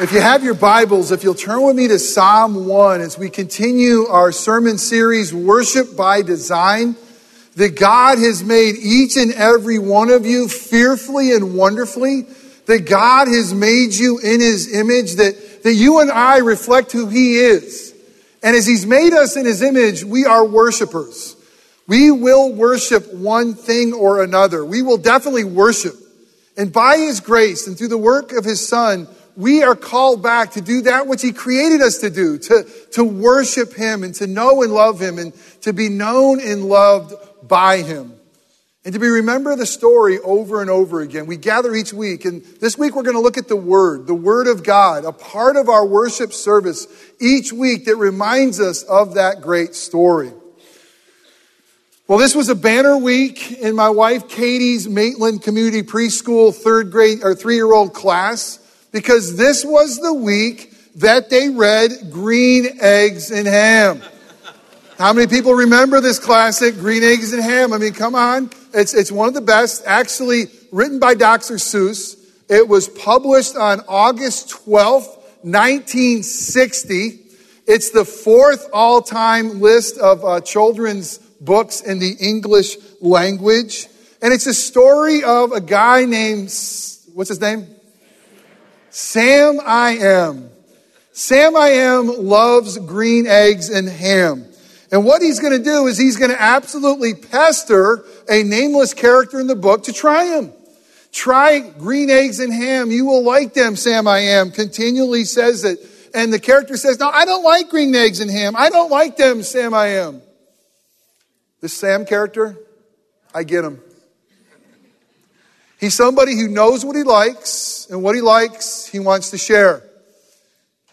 If you have your Bibles, if you'll turn with me to Psalm 1 as we continue our sermon series, Worship by Design, that God has made each and every one of you fearfully and wonderfully, that God has made you in His image, that, that you and I reflect who He is. And as He's made us in His image, we are worshipers. We will worship one thing or another. We will definitely worship. And by His grace and through the work of His Son, we are called back to do that which He created us to do, to, to worship Him and to know and love Him and to be known and loved by Him. And to be remember the story over and over again. We gather each week, and this week we're going to look at the Word, the Word of God, a part of our worship service each week that reminds us of that great story. Well, this was a banner week in my wife Katie's Maitland Community Preschool third grade or three year old class because this was the week that they read Green Eggs and Ham. How many people remember this classic, Green Eggs and Ham? I mean, come on. It's, it's one of the best, actually written by Dr. Seuss. It was published on August 12th, 1960. It's the fourth all time list of uh, children's books in the English language. And it's a story of a guy named, what's his name? Sam I Am. Sam I Am loves green eggs and ham. And what he's going to do is he's going to absolutely pester a nameless character in the book to try him. Try green eggs and ham. You will like them, Sam I Am. Continually says it. And the character says, No, I don't like green eggs and ham. I don't like them, Sam I Am. This Sam character, I get him. He's somebody who knows what he likes, and what he likes, he wants to share.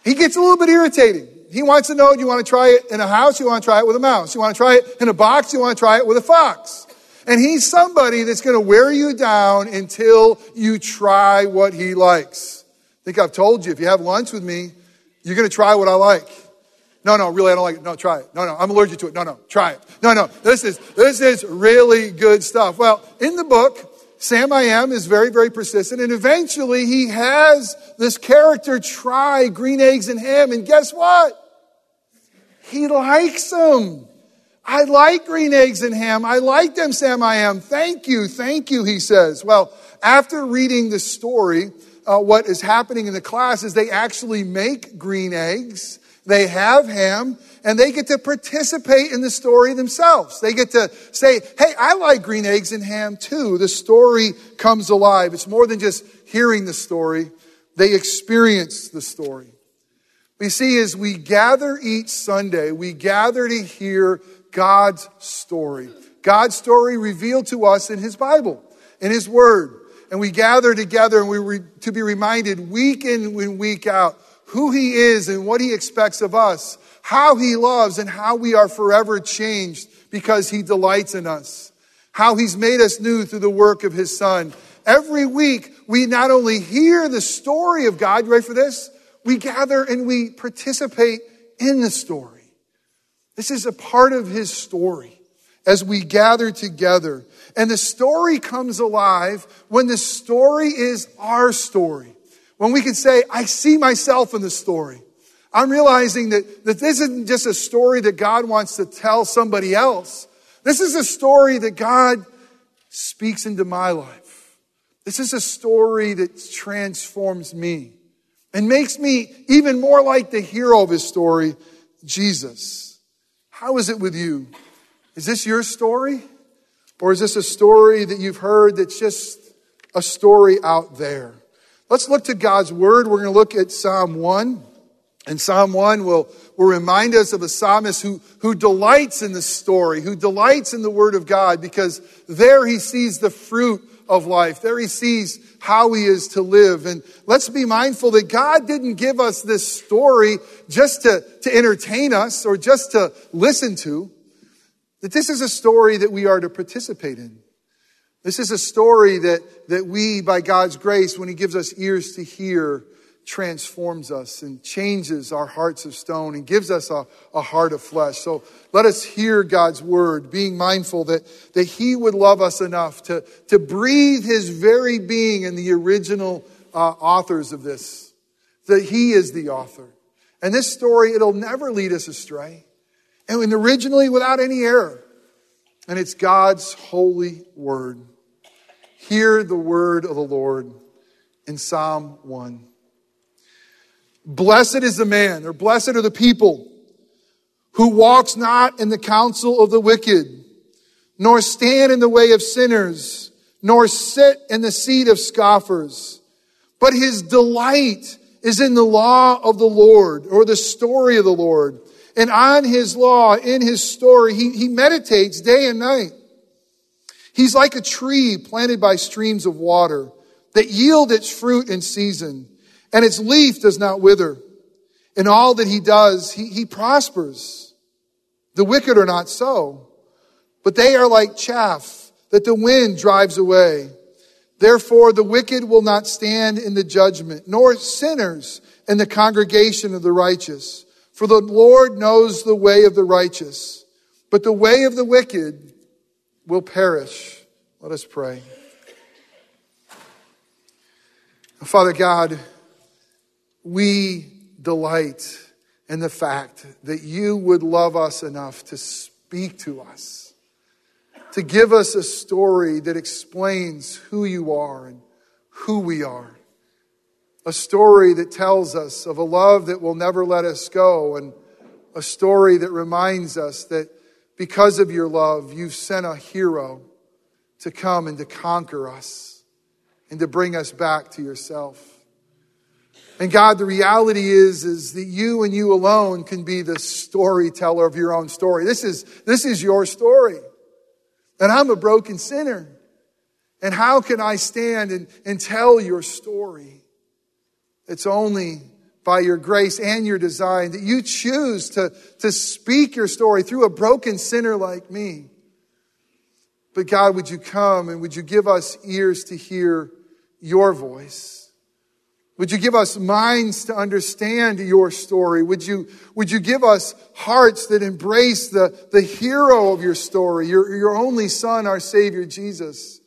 He gets a little bit irritating. He wants to know do you want to try it in a house? You want to try it with a mouse? You want to try it in a box? You want to try it with a fox? And he's somebody that's going to wear you down until you try what he likes. I think I've told you, if you have lunch with me, you're going to try what I like. No, no, really, I don't like it. No, try it. No, no, I'm allergic to it. No, no, try it. No, no, this is, this is really good stuff. Well, in the book, Sam I Am is very, very persistent, and eventually he has this character try green eggs and ham, and guess what? He likes them. I like green eggs and ham. I like them, Sam I Am. Thank you, thank you, he says. Well, after reading the story, uh, what is happening in the class is they actually make green eggs, they have ham, and they get to participate in the story themselves. They get to say, hey, I like green eggs and ham too. The story comes alive. It's more than just hearing the story, they experience the story. We see as we gather each Sunday, we gather to hear God's story. God's story revealed to us in His Bible, in His Word. And we gather together and we re- to be reminded week in and week out who He is and what He expects of us how he loves and how we are forever changed because he delights in us, how he's made us new through the work of his son. Every week, we not only hear the story of God, you ready for this? We gather and we participate in the story. This is a part of his story as we gather together. And the story comes alive when the story is our story. When we can say, I see myself in the story. I'm realizing that, that this isn't just a story that God wants to tell somebody else. This is a story that God speaks into my life. This is a story that transforms me and makes me even more like the hero of his story, Jesus. How is it with you? Is this your story? Or is this a story that you've heard that's just a story out there? Let's look to God's word. We're going to look at Psalm 1. And Psalm 1 will, will remind us of a psalmist who, who delights in the story, who delights in the Word of God, because there he sees the fruit of life. There he sees how he is to live. And let's be mindful that God didn't give us this story just to, to entertain us or just to listen to, that this is a story that we are to participate in. This is a story that, that we, by God's grace, when he gives us ears to hear, transforms us and changes our hearts of stone and gives us a, a heart of flesh. So let us hear God's word, being mindful that, that He would love us enough to, to breathe His very being in the original uh, authors of this, that He is the author. And this story, it'll never lead us astray. And originally without any error. And it's God's holy word. Hear the word of the Lord in Psalm 1. Blessed is the man, or blessed are the people who walks not in the counsel of the wicked, nor stand in the way of sinners, nor sit in the seat of scoffers. But his delight is in the law of the Lord, or the story of the Lord. And on his law, in his story, he, he meditates day and night. He's like a tree planted by streams of water that yield its fruit in season, and its leaf does not wither. In all that he does, he, he prospers. The wicked are not so, but they are like chaff that the wind drives away. Therefore, the wicked will not stand in the judgment, nor sinners in the congregation of the righteous. For the Lord knows the way of the righteous, but the way of the wicked will perish. Let us pray. Father God, we delight in the fact that you would love us enough to speak to us, to give us a story that explains who you are and who we are. A story that tells us of a love that will never let us go, and a story that reminds us that because of your love, you've sent a hero to come and to conquer us and to bring us back to yourself. And God, the reality is, is that you and you alone can be the storyteller of your own story. This is, this is your story. And I'm a broken sinner. And how can I stand and, and tell your story? It's only by your grace and your design that you choose to, to speak your story through a broken sinner like me. But God, would you come and would you give us ears to hear your voice? Would you give us minds to understand your story? Would you, would you give us hearts that embrace the, the hero of your story, your, your only son, our Savior, Jesus?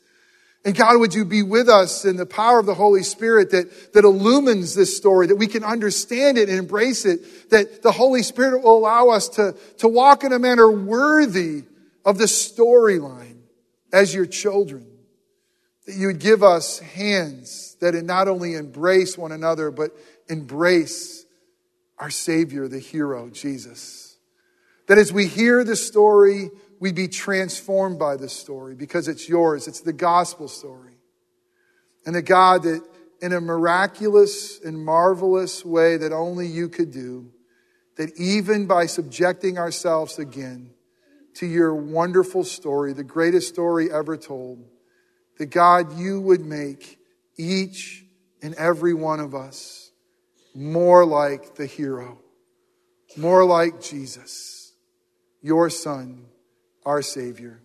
And God, would you be with us in the power of the Holy Spirit that, that illumines this story, that we can understand it and embrace it, that the Holy Spirit will allow us to, to walk in a manner worthy of the storyline as your children. That you would give us hands that it not only embrace one another, but embrace our Savior, the hero, Jesus. That as we hear the story, we be transformed by the story because it's yours. It's the gospel story. And a God that in a miraculous and marvelous way that only you could do, that even by subjecting ourselves again to your wonderful story, the greatest story ever told, that God, you would make each and every one of us more like the hero, more like Jesus, your Son, our Savior.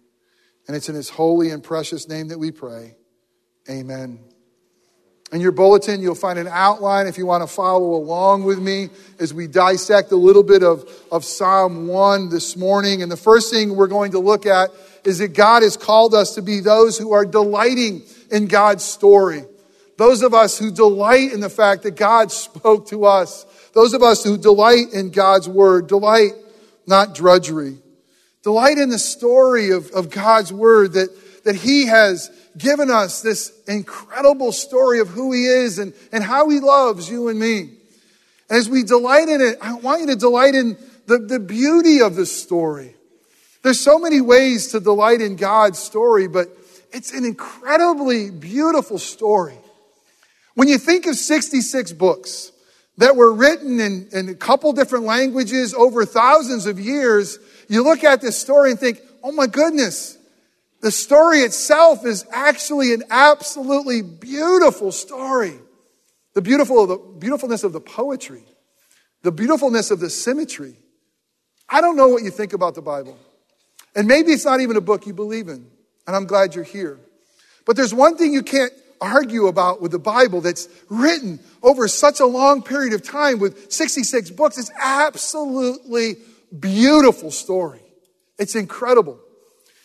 And it's in His holy and precious name that we pray. Amen. In your bulletin, you'll find an outline if you want to follow along with me as we dissect a little bit of, of Psalm 1 this morning. And the first thing we're going to look at is that God has called us to be those who are delighting in God's story. Those of us who delight in the fact that God spoke to us. Those of us who delight in God's word. Delight, not drudgery. Delight in the story of, of God's word that, that He has given us this incredible story of who He is and, and how He loves you and me. As we delight in it, I want you to delight in the, the beauty of the story. There's so many ways to delight in God's story, but it's an incredibly beautiful story. When you think of 66 books that were written in, in a couple different languages over thousands of years, you look at this story and think, oh my goodness, the story itself is actually an absolutely beautiful story. The beautiful, the beautifulness of the poetry, the beautifulness of the symmetry. I don't know what you think about the Bible. And maybe it's not even a book you believe in. And I'm glad you're here. But there's one thing you can't argue about with the Bible that's written over such a long period of time with 66 books. It's absolutely beautiful story. It's incredible.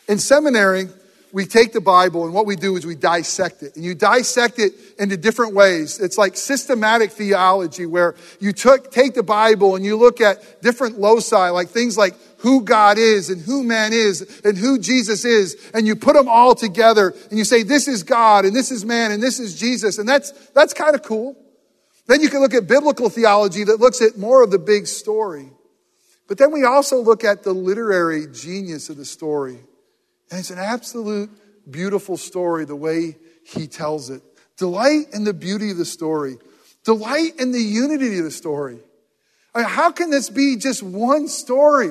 In seminary, we take the Bible and what we do is we dissect it. And you dissect it into different ways. It's like systematic theology where you took, take the Bible and you look at different loci, like things like who God is and who man is and who Jesus is. And you put them all together and you say, this is God and this is man and this is Jesus. And that's, that's kind of cool. Then you can look at biblical theology that looks at more of the big story. But then we also look at the literary genius of the story. And it's an absolute beautiful story the way he tells it. Delight in the beauty of the story. Delight in the unity of the story. How can this be just one story?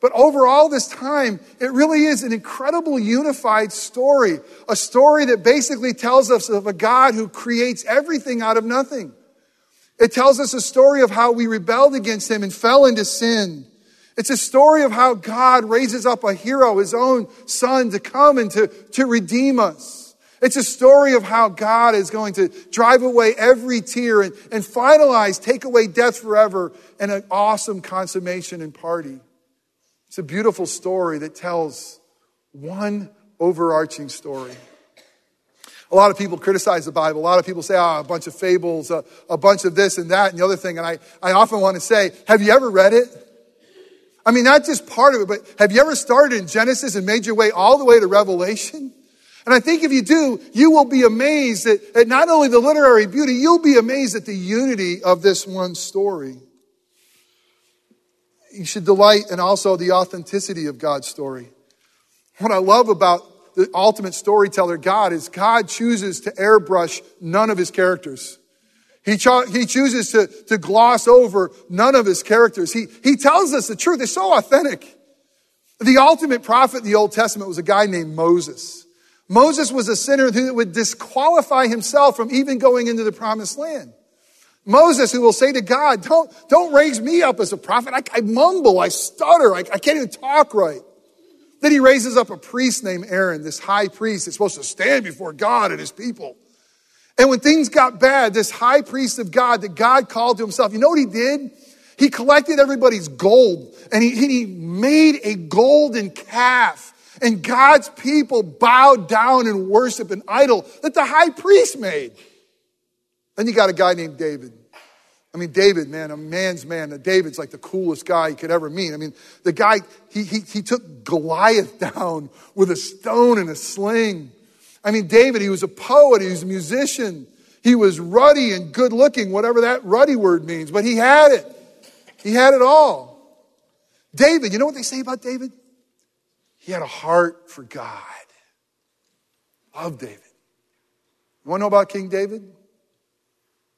But over all this time, it really is an incredible unified story. A story that basically tells us of a God who creates everything out of nothing. It tells us a story of how we rebelled against him and fell into sin. It's a story of how God raises up a hero, his own son, to come and to, to redeem us. It's a story of how God is going to drive away every tear and, and finalize, take away death forever, and an awesome consummation and party. It's a beautiful story that tells one overarching story. A lot of people criticize the Bible. A lot of people say, oh, a bunch of fables, a, a bunch of this and that and the other thing. And I, I often want to say, have you ever read it? I mean, not just part of it, but have you ever started in Genesis and made your way all the way to Revelation? And I think if you do, you will be amazed at, at not only the literary beauty, you'll be amazed at the unity of this one story. You should delight in also the authenticity of God's story. What I love about the ultimate storyteller, God, is God chooses to airbrush none of his characters. He, cho- he chooses to, to gloss over none of his characters. He, he tells us the truth. It's so authentic. The ultimate prophet in the Old Testament was a guy named Moses. Moses was a sinner who would disqualify himself from even going into the promised land. Moses, who will say to God, don't, don't raise me up as a prophet. I, I mumble, I stutter, I, I can't even talk right. Then he raises up a priest named Aaron, this high priest that's supposed to stand before God and his people. And when things got bad, this high priest of God that God called to himself, you know what he did? He collected everybody's gold and he, he made a golden calf. And God's people bowed down and worshiped an idol that the high priest made. Then you got a guy named David. I mean, David, man, a man's man. David's like the coolest guy you could ever meet. I mean, the guy, he, he, he took Goliath down with a stone and a sling. I mean, David, he was a poet, he was a musician, he was ruddy and good looking, whatever that ruddy word means, but he had it. He had it all. David, you know what they say about David? He had a heart for God. Love David. You want to know about King David?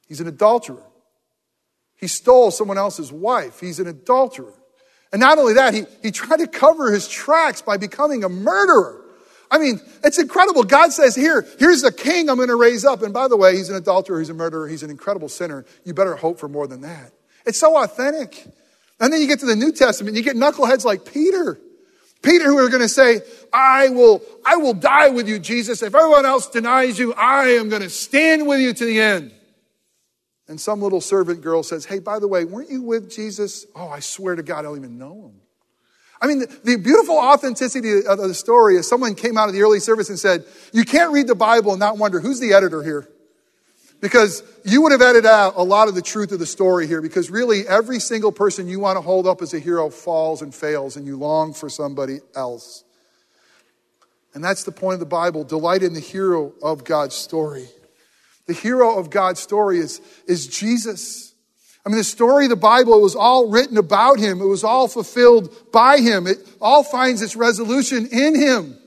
He's an adulterer. He stole someone else's wife. He's an adulterer. And not only that, he, he tried to cover his tracks by becoming a murderer. I mean, it's incredible. God says, here, here's the king I'm going to raise up. And by the way, he's an adulterer, he's a murderer, he's an incredible sinner. You better hope for more than that. It's so authentic. And then you get to the New Testament, you get knuckleheads like Peter. Peter who are going to say, I will, I will die with you, Jesus. If everyone else denies you, I am going to stand with you to the end. And some little servant girl says, Hey, by the way, weren't you with Jesus? Oh, I swear to God, I don't even know him. I mean, the, the, beautiful authenticity of the story is someone came out of the early service and said, You can't read the Bible and not wonder who's the editor here? Because you would have edited out a lot of the truth of the story here, because really every single person you want to hold up as a hero falls and fails, and you long for somebody else. And that's the point of the Bible delight in the hero of God's story. The hero of God's story is, is Jesus. I mean, the story of the Bible, was all written about him. It was all fulfilled by him. It all finds its resolution in him.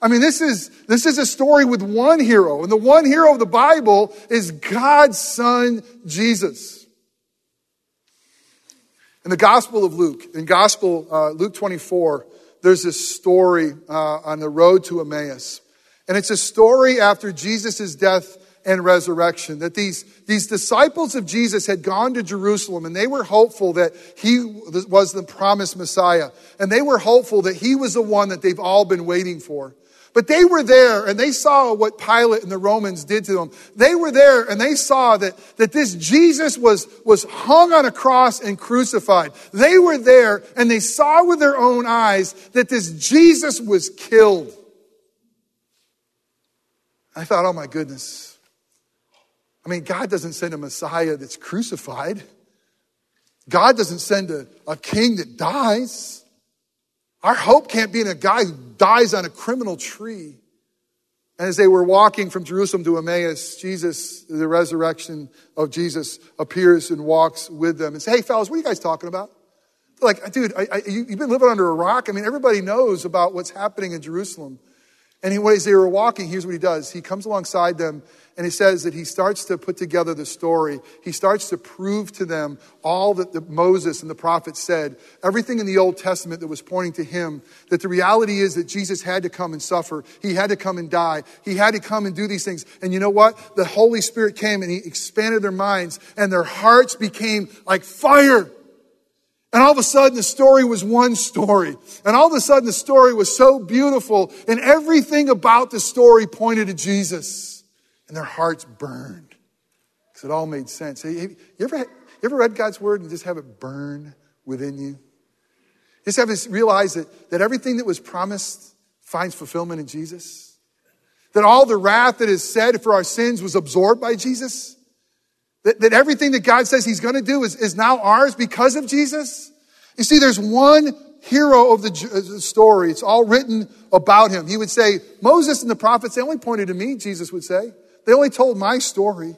I mean, this is, this is a story with one hero. And the one hero of the Bible is God's son, Jesus. In the Gospel of Luke, in Gospel, uh, Luke 24, there's this story uh, on the road to Emmaus. And it's a story after Jesus' death and resurrection. That these, these disciples of Jesus had gone to Jerusalem and they were hopeful that he was the promised Messiah. And they were hopeful that he was the one that they've all been waiting for. But they were there and they saw what Pilate and the Romans did to them. They were there and they saw that, that this Jesus was, was hung on a cross and crucified. They were there and they saw with their own eyes that this Jesus was killed. I thought, oh my goodness. I mean, God doesn't send a Messiah that's crucified. God doesn't send a, a king that dies. Our hope can't be in a guy who dies on a criminal tree. And as they were walking from Jerusalem to Emmaus, Jesus, the resurrection of Jesus, appears and walks with them and says, Hey, fellas, what are you guys talking about? They're like, dude, I, I, you, have been living under a rock. I mean, everybody knows about what's happening in Jerusalem. And as they were walking, here's what he does. He comes alongside them and he says that he starts to put together the story. He starts to prove to them all that the Moses and the prophets said, everything in the Old Testament that was pointing to him, that the reality is that Jesus had to come and suffer. He had to come and die. He had to come and do these things. And you know what? The Holy Spirit came and he expanded their minds and their hearts became like fire. And all of a sudden, the story was one story. And all of a sudden, the story was so beautiful, and everything about the story pointed to Jesus. And their hearts burned because it all made sense. Hey, you, ever, you ever read God's word and just have it burn within you? Just have to realize that, that everything that was promised finds fulfillment in Jesus? That all the wrath that is said for our sins was absorbed by Jesus? That, that everything that God says he's going to do is, is now ours because of Jesus? You see, there's one hero of uh, the story. It's all written about him. He would say, Moses and the prophets, they only pointed to me, Jesus would say. They only told my story.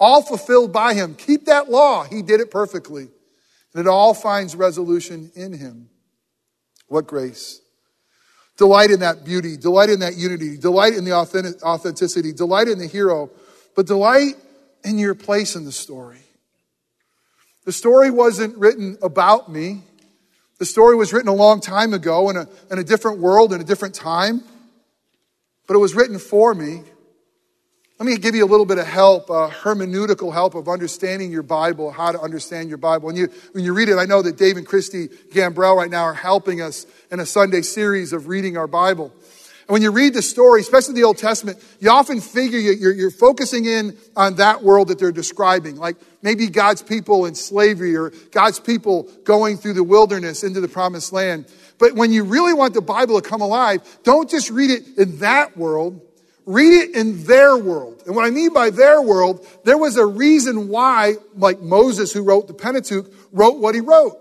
All fulfilled by him. Keep that law. He did it perfectly. And it all finds resolution in him. What grace. Delight in that beauty. Delight in that unity. Delight in the authenticity. Delight in the hero. But delight in your place in the story. The story wasn't written about me. The story was written a long time ago in a, in a different world, in a different time, but it was written for me. Let me give you a little bit of help, uh, hermeneutical help of understanding your Bible, how to understand your Bible. When you, when you read it, I know that Dave and Christy Gambrell right now are helping us in a Sunday series of reading our Bible. And when you read the story, especially the Old Testament, you often figure you're, you're, focusing in on that world that they're describing, like maybe God's people in slavery or God's people going through the wilderness into the promised land. But when you really want the Bible to come alive, don't just read it in that world. Read it in their world. And what I mean by their world, there was a reason why, like Moses, who wrote the Pentateuch, wrote what he wrote.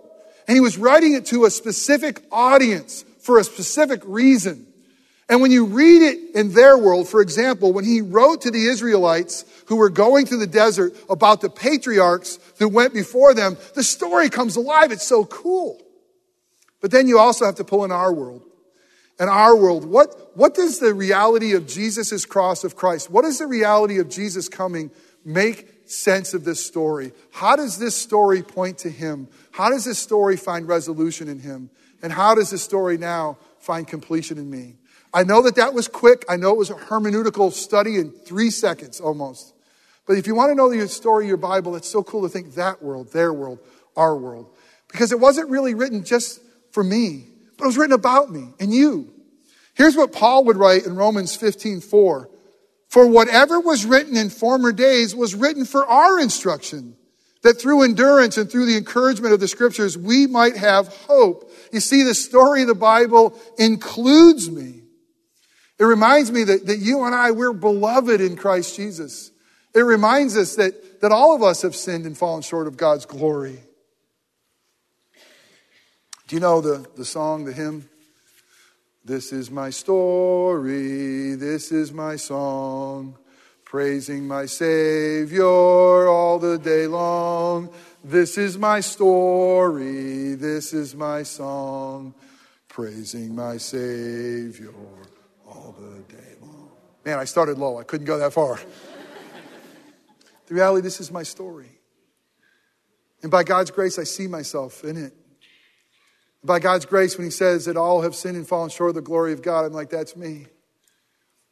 And he was writing it to a specific audience for a specific reason. And when you read it in their world, for example, when he wrote to the Israelites who were going through the desert about the patriarchs who went before them, the story comes alive. It's so cool. But then you also have to pull in our world. In our world, what, what does the reality of Jesus' cross of Christ, what does the reality of Jesus coming make sense of this story? How does this story point to him? How does this story find resolution in him? And how does this story now find completion in me? I know that that was quick. I know it was a hermeneutical study in three seconds almost. But if you want to know the story of your Bible, it's so cool to think that world, their world, our world. Because it wasn't really written just for me, but it was written about me and you. Here's what Paul would write in Romans 15 4. For whatever was written in former days was written for our instruction, that through endurance and through the encouragement of the scriptures, we might have hope. You see, the story of the Bible includes me. It reminds me that, that you and I, we're beloved in Christ Jesus. It reminds us that, that all of us have sinned and fallen short of God's glory. Do you know the, the song, the hymn? This is my story, this is my song, praising my Savior all the day long. This is my story, this is my song, praising my Savior Oh, the day long. Man, I started low. I couldn't go that far. the reality, this is my story. And by God's grace, I see myself in it. By God's grace, when He says that all have sinned and fallen short of the glory of God, I'm like, that's me.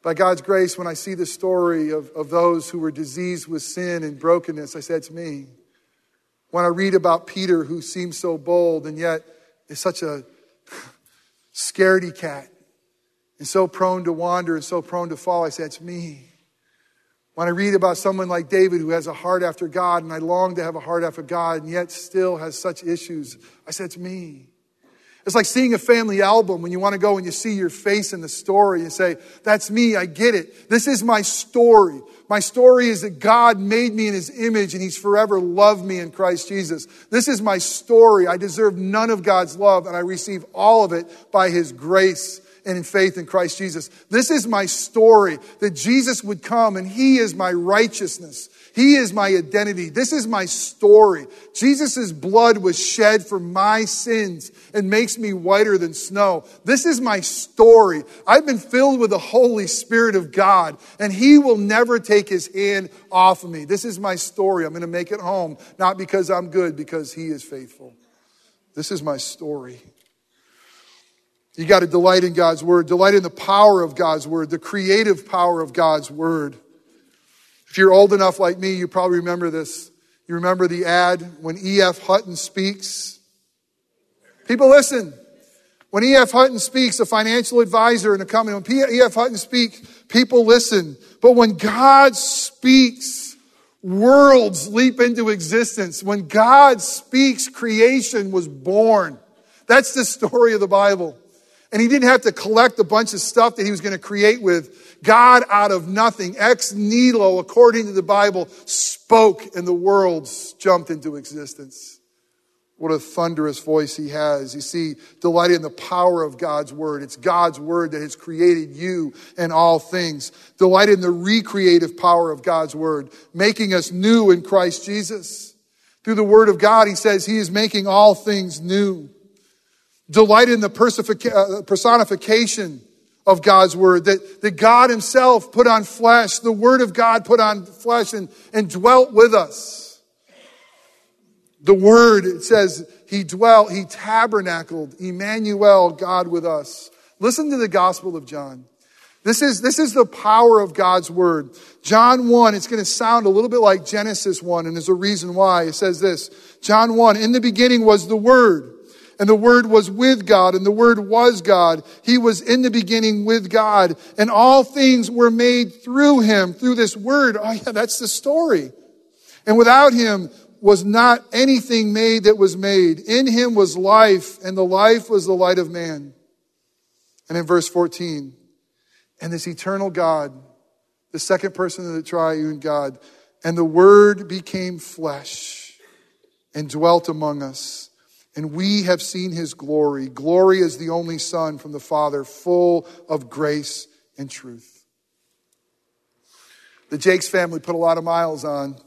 By God's grace, when I see the story of, of those who were diseased with sin and brokenness, I say, it's me. When I read about Peter, who seems so bold and yet is such a scaredy cat, and so prone to wander and so prone to fall, I say, it's me. When I read about someone like David who has a heart after God and I long to have a heart after God and yet still has such issues, I say, it's me. It's like seeing a family album when you want to go and you see your face in the story. You say, That's me, I get it. This is my story. My story is that God made me in his image and he's forever loved me in Christ Jesus. This is my story. I deserve none of God's love and I receive all of it by his grace and in faith in Christ Jesus. This is my story that Jesus would come and he is my righteousness. He is my identity. This is my story. Jesus' blood was shed for my sins and makes me whiter than snow. This is my story. I've been filled with the Holy Spirit of God, and He will never take His hand off of me. This is my story. I'm going to make it home, not because I'm good, because He is faithful. This is my story. You got to delight in God's word, delight in the power of God's word, the creative power of God's word. If you're old enough like me, you probably remember this. You remember the ad when E.F. Hutton speaks? People listen. When E.F. Hutton speaks, a financial advisor in a company, when E.F. Hutton speaks, people listen. But when God speaks, worlds leap into existence. When God speaks, creation was born. That's the story of the Bible. And he didn't have to collect a bunch of stuff that he was going to create with. God out of nothing, ex nihilo, according to the Bible, spoke and the worlds jumped into existence. What a thunderous voice he has. You see, delighted in the power of God's word. It's God's word that has created you and all things. Delighted in the recreative power of God's word, making us new in Christ Jesus. Through the word of God, he says he is making all things new. Delighted in the uh, personification of God's word, that, that God himself put on flesh, the word of God put on flesh and, and dwelt with us. The word, it says, he dwelt, he tabernacled, Emmanuel, God with us. Listen to the gospel of John. This is, this is the power of God's word. John 1, it's going to sound a little bit like Genesis 1, and there's a reason why. It says this, John 1, in the beginning was the word and the Word was with God, and the Word was God. He was in the beginning with God, and all things were made through Him, through this Word. Oh yeah, that's the story. And without Him was not anything made that was made. In Him was life, and the life was the light of man. And in verse 14, and this eternal God, the second person of the triune God, and the Word became flesh and dwelt among us and we have seen his glory. Glory as the only Son from the Father, full of grace and truth. The Jakes family put a lot of miles on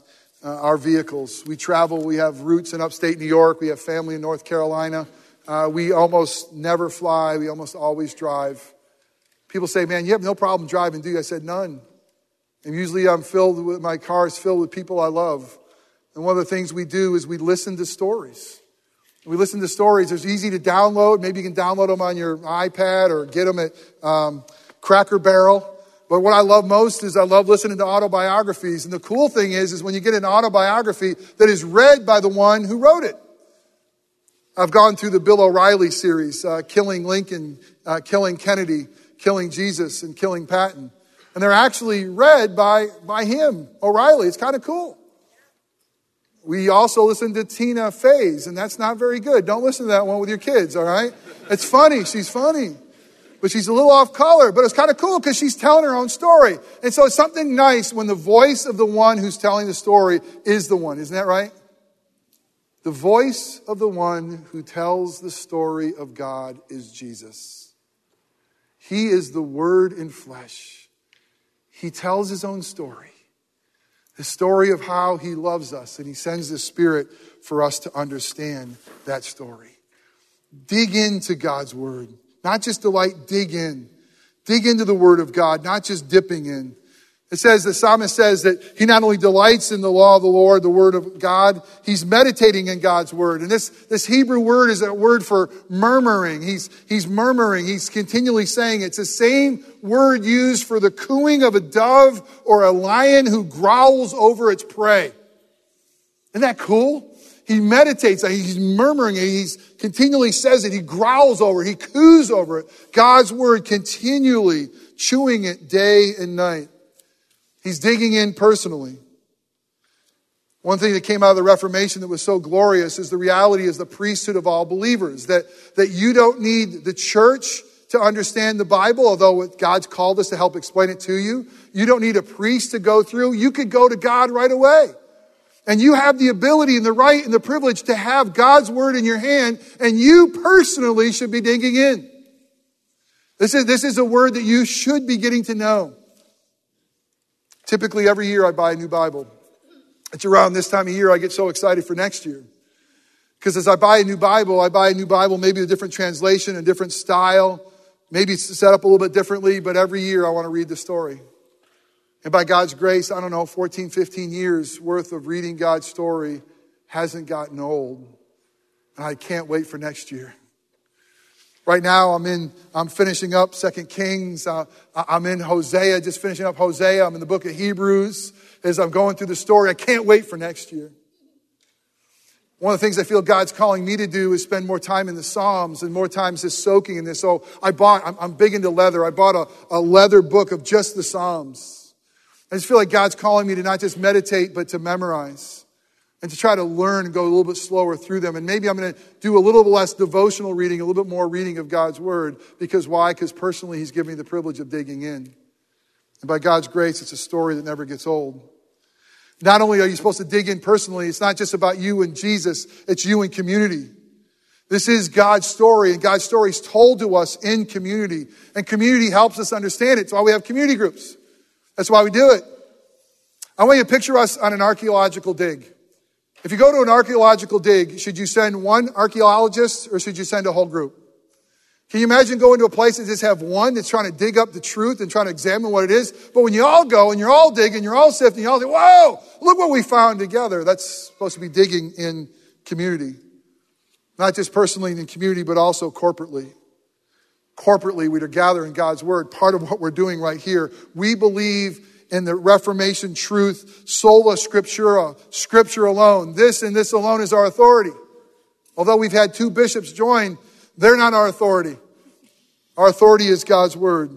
uh, our vehicles. We travel, we have roots in upstate New York, we have family in North Carolina. Uh, we almost never fly, we almost always drive. People say, Man, you have no problem driving, do you? I said, None. And usually I'm filled with, my car is filled with people I love. And one of the things we do is we listen to stories. We listen to stories. It's easy to download. Maybe you can download them on your iPad or get them at um, Cracker Barrel. But what I love most is I love listening to autobiographies. And the cool thing is, is when you get an autobiography that is read by the one who wrote it. I've gone through the Bill O'Reilly series, uh, Killing Lincoln, uh, Killing Kennedy, Killing Jesus, and Killing Patton. And they're actually read by, by him, O'Reilly. It's kind of cool. We also listen to Tina Fey's, and that's not very good. Don't listen to that one with your kids, all right? It's funny. She's funny. But she's a little off color, but it's kind of cool because she's telling her own story. And so it's something nice when the voice of the one who's telling the story is the one. Isn't that right? The voice of the one who tells the story of God is Jesus. He is the Word in flesh. He tells his own story the story of how he loves us, and he sends the Spirit for us to understand that story. Dig into God's Word. Not just delight, dig in. Dig into the Word of God, not just dipping in. It says, the psalmist says that he not only delights in the law of the Lord, the word of God, he's meditating in God's word. And this, this Hebrew word is a word for murmuring. He's, he's murmuring. He's continually saying it's the same word used for the cooing of a dove or a lion who growls over its prey. Isn't that cool? He meditates, he's murmuring, he's continually says it, he growls over it, he coos over it. God's word continually chewing it day and night. He's digging in personally. One thing that came out of the Reformation that was so glorious is the reality is the priesthood of all believers. That, that you don't need the church to understand the Bible, although God's called us to help explain it to you. You don't need a priest to go through. You could go to God right away. And you have the ability and the right and the privilege to have God's word in your hand, and you personally should be digging in. This is, this is a word that you should be getting to know. Typically, every year I buy a new Bible. It's around this time of year I get so excited for next year. Because as I buy a new Bible, I buy a new Bible, maybe a different translation, a different style, maybe it's set up a little bit differently, but every year I want to read the story. And by God's grace, I don't know, 14, 15 years worth of reading God's story hasn't gotten old. And I can't wait for next year. Right now, I'm in, I'm finishing up Second Kings. Uh, I'm in Hosea, just finishing up Hosea. I'm in the book of Hebrews as I'm going through the story. I can't wait for next year. One of the things I feel God's calling me to do is spend more time in the Psalms and more times just soaking in this. So I bought, I'm, I'm big into leather. I bought a, a leather book of just the Psalms. I just feel like God's calling me to not just meditate, but to memorize and to try to learn and go a little bit slower through them. And maybe I'm going to do a little less devotional reading, a little bit more reading of God's word. Because why? Because personally, He's given me the privilege of digging in. And by God's grace, it's a story that never gets old. Not only are you supposed to dig in personally, it's not just about you and Jesus, it's you and community. This is God's story, and God's story is told to us in community. And community helps us understand it. That's why we have community groups. That's why we do it. I want you to picture us on an archaeological dig. If you go to an archaeological dig, should you send one archaeologist or should you send a whole group? Can you imagine going to a place and just have one that's trying to dig up the truth and trying to examine what it is? But when you all go and you're all digging, you're all sifting, you all say, whoa, look what we found together. That's supposed to be digging in community. Not just personally in community, but also corporately. Corporately, we are gathering God's word. Part of what we're doing right here. We believe in the Reformation truth, sola scriptura, scripture alone. This and this alone is our authority. Although we've had two bishops join, they're not our authority. Our authority is God's word.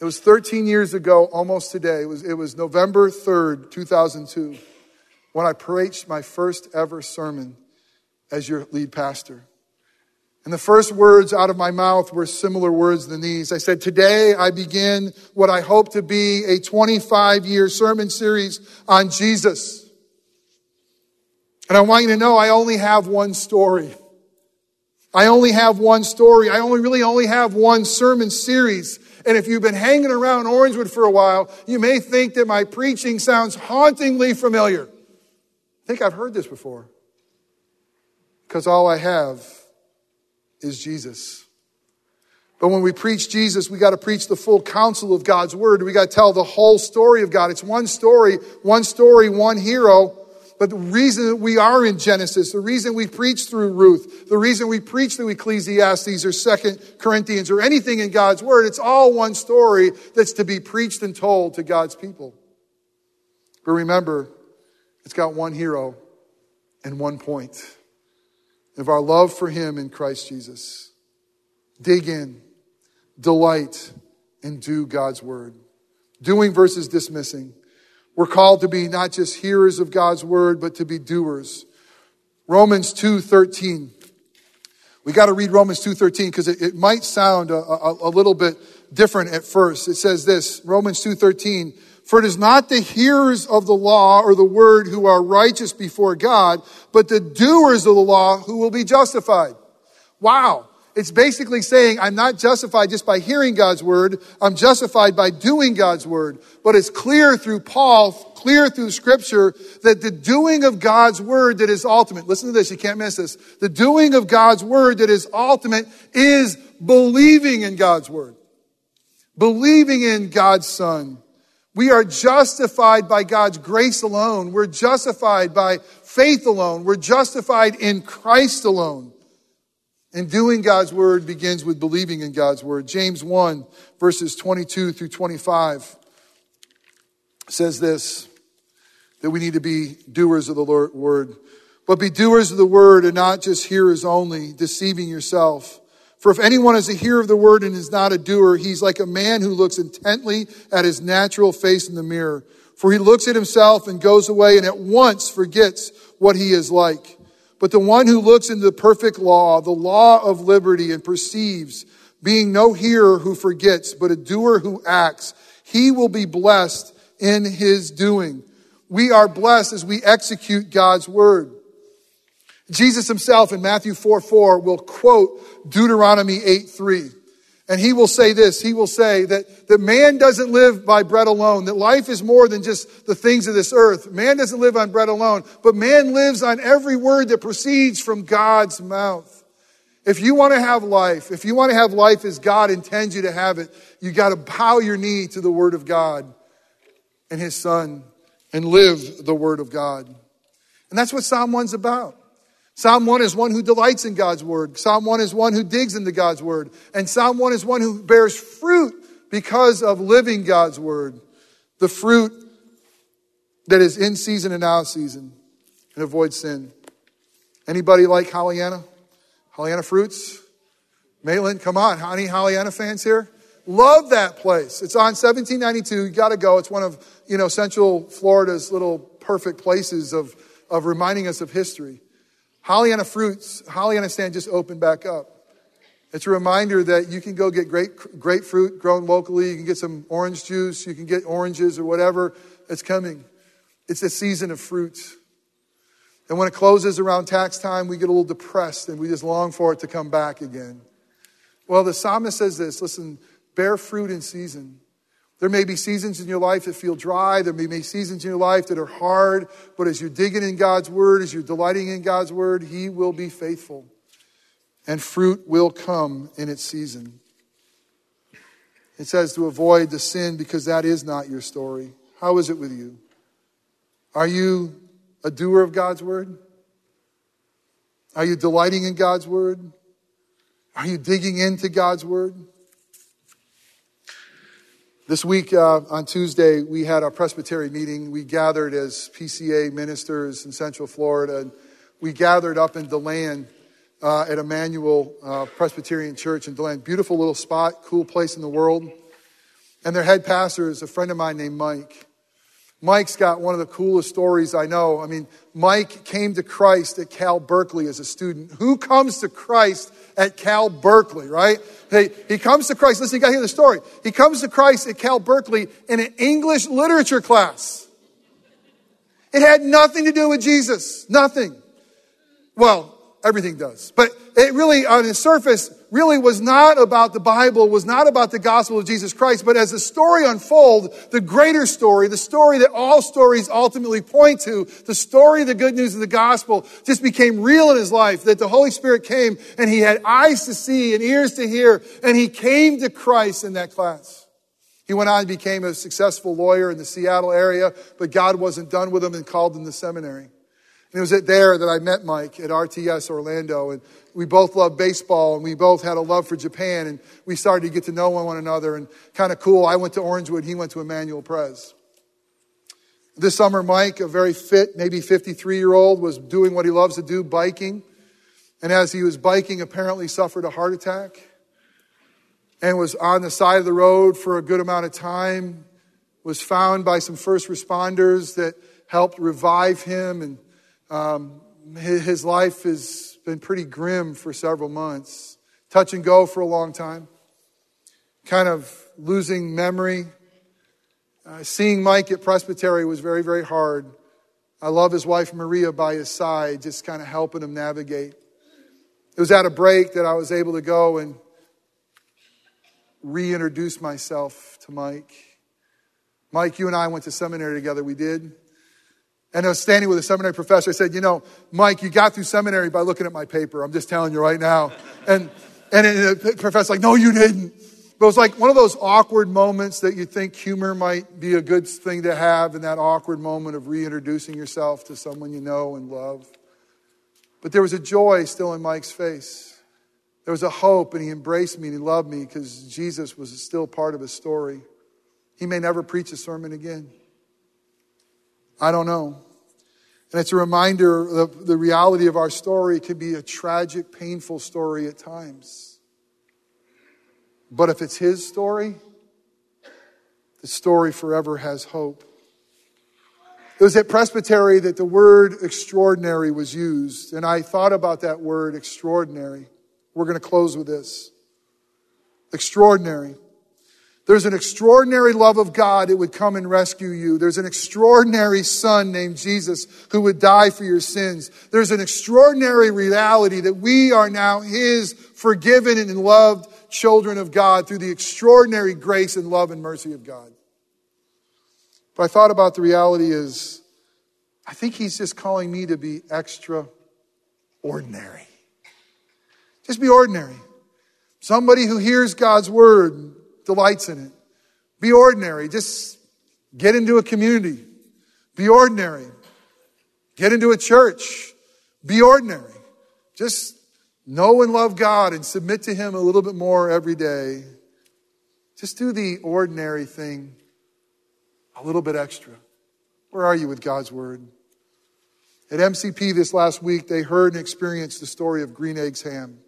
It was 13 years ago, almost today. It was, it was November 3rd, 2002, when I preached my first ever sermon as your lead pastor. And the first words out of my mouth were similar words than these. I said, Today I begin what I hope to be a 25 year sermon series on Jesus. And I want you to know I only have one story. I only have one story. I only really only have one sermon series. And if you've been hanging around Orangewood for a while, you may think that my preaching sounds hauntingly familiar. I think I've heard this before. Because all I have is Jesus. But when we preach Jesus, we got to preach the full counsel of God's word. We got to tell the whole story of God. It's one story, one story, one hero. But the reason we are in Genesis, the reason we preach through Ruth, the reason we preach through Ecclesiastes or Second Corinthians or anything in God's Word, it's all one story that's to be preached and told to God's people. But remember, it's got one hero and one point of our love for Him in Christ Jesus. Dig in, delight, and do God's Word. Doing versus dismissing. We're called to be not just hearers of God's word, but to be doers. Romans 2.13. We got to read Romans 2.13 because it, it, might sound a, a, a little bit different at first. It says this, Romans 2.13, For it is not the hearers of the law or the word who are righteous before God, but the doers of the law who will be justified. Wow. It's basically saying I'm not justified just by hearing God's word. I'm justified by doing God's word. But it's clear through Paul, clear through scripture that the doing of God's word that is ultimate. Listen to this. You can't miss this. The doing of God's word that is ultimate is believing in God's word. Believing in God's son. We are justified by God's grace alone. We're justified by faith alone. We're justified in Christ alone. And doing God's word begins with believing in God's word. James 1, verses 22 through 25 says this that we need to be doers of the word. But be doers of the word and not just hearers only, deceiving yourself. For if anyone is a hearer of the word and is not a doer, he's like a man who looks intently at his natural face in the mirror. For he looks at himself and goes away and at once forgets what he is like. But the one who looks into the perfect law, the law of liberty, and perceives, being no hearer who forgets, but a doer who acts, he will be blessed in his doing. We are blessed as we execute God's word. Jesus himself in Matthew 4 4 will quote Deuteronomy 8 3. And he will say this, he will say that, that man doesn't live by bread alone, that life is more than just the things of this earth. Man doesn't live on bread alone, but man lives on every word that proceeds from God's mouth. If you want to have life, if you want to have life as God intends you to have it, you got to bow your knee to the word of God and his son and live the word of God. And that's what Psalm 1's about. Psalm 1 is one who delights in God's word. Psalm 1 is one who digs into God's word. And Psalm 1 is one who bears fruit because of living God's word. The fruit that is in season and out of season and avoid sin. Anybody like Hollieanna? Hollieanna Fruits? Maitland, come on. Any Hollieanna fans here? Love that place. It's on 1792. You got to go. It's one of, you know, Central Florida's little perfect places of, of reminding us of history. Hollieanna Fruits, Hollieanna Stand just opened back up. It's a reminder that you can go get great grapefruit grown locally. You can get some orange juice. You can get oranges or whatever. It's coming. It's a season of fruits. And when it closes around tax time, we get a little depressed and we just long for it to come back again. Well, the psalmist says this listen, bear fruit in season. There may be seasons in your life that feel dry. There may be seasons in your life that are hard. But as you're digging in God's word, as you're delighting in God's word, He will be faithful. And fruit will come in its season. It says to avoid the sin because that is not your story. How is it with you? Are you a doer of God's word? Are you delighting in God's word? Are you digging into God's word? This week uh, on Tuesday, we had our Presbytery meeting. We gathered as PCA ministers in Central Florida, and we gathered up in DeLand uh, at Emmanuel uh, Presbyterian Church in DeLand. Beautiful little spot, cool place in the world. And their head pastor is a friend of mine named Mike. Mike's got one of the coolest stories I know. I mean, Mike came to Christ at Cal Berkeley as a student. Who comes to Christ at Cal Berkeley, right? He, he comes to Christ. Listen, you got to hear the story. He comes to Christ at Cal Berkeley in an English literature class. It had nothing to do with Jesus. Nothing. Well, everything does. But it really, on the surface, really was not about the Bible, was not about the gospel of Jesus Christ, but as the story unfolded, the greater story, the story that all stories ultimately point to, the story of the good news of the gospel just became real in his life, that the Holy Spirit came and he had eyes to see and ears to hear, and he came to Christ in that class. He went on and became a successful lawyer in the Seattle area, but God wasn't done with him and called him to seminary. And it was there that I met Mike at RTS Orlando. And we both loved baseball and we both had a love for Japan. And we started to get to know one another and kind of cool. I went to Orangewood, he went to Emmanuel Pres. This summer, Mike, a very fit, maybe 53 year old, was doing what he loves to do, biking. And as he was biking, apparently suffered a heart attack and was on the side of the road for a good amount of time. Was found by some first responders that helped revive him and um, his life has been pretty grim for several months, touch and go for a long time, kind of losing memory. Uh, seeing Mike at Presbytery was very, very hard. I love his wife Maria by his side, just kind of helping him navigate. It was at a break that I was able to go and reintroduce myself to Mike. Mike, you and I went to seminary together. We did. And I was standing with a seminary professor. I said, You know, Mike, you got through seminary by looking at my paper. I'm just telling you right now. And, and the professor's like, No, you didn't. But it was like one of those awkward moments that you think humor might be a good thing to have in that awkward moment of reintroducing yourself to someone you know and love. But there was a joy still in Mike's face. There was a hope, and he embraced me and he loved me because Jesus was still part of his story. He may never preach a sermon again. I don't know. And it's a reminder of the reality of our story can be a tragic, painful story at times. But if it's his story, the story forever has hope. It was at Presbytery that the word extraordinary was used. And I thought about that word extraordinary. We're going to close with this. Extraordinary. There's an extraordinary love of God that would come and rescue you. There's an extraordinary son named Jesus who would die for your sins. There's an extraordinary reality that we are now his forgiven and loved children of God through the extraordinary grace and love and mercy of God. But I thought about the reality is, I think he's just calling me to be extraordinary. Just be ordinary. Somebody who hears God's word delights in it. Be ordinary. Just get into a community. Be ordinary. Get into a church. Be ordinary. Just know and love God and submit to Him a little bit more every day. Just do the ordinary thing a little bit extra. Where are you with God's Word? At MCP this last week, they heard and experienced the story of Green Eggs Ham.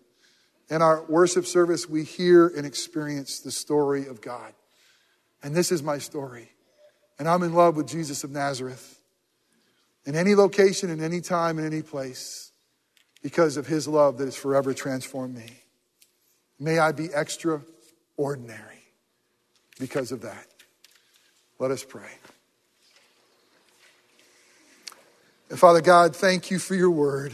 In our worship service, we hear and experience the story of God. And this is my story. And I'm in love with Jesus of Nazareth. In any location, in any time, in any place, because of his love that has forever transformed me. May I be extraordinary because of that. Let us pray. And Father God, thank you for your word.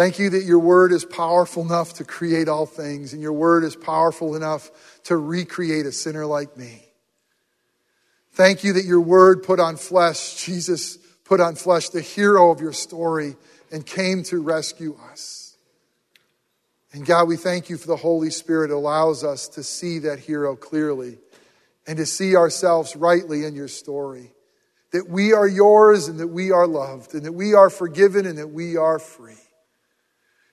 Thank you that your word is powerful enough to create all things, and your word is powerful enough to recreate a sinner like me. Thank you that your word put on flesh, Jesus put on flesh, the hero of your story, and came to rescue us. And God, we thank you for the Holy Spirit allows us to see that hero clearly and to see ourselves rightly in your story. That we are yours and that we are loved and that we are forgiven and that we are free.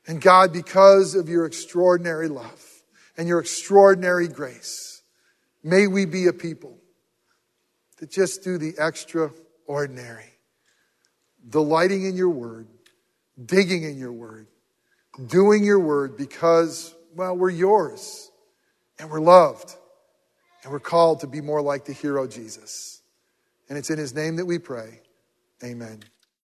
And God, because of your extraordinary love and your extraordinary grace, may we be a people that just do the extraordinary, delighting in your word, digging in your word, doing your word because, well, we're yours and we're loved and we're called to be more like the hero Jesus. And it's in his name that we pray. Amen.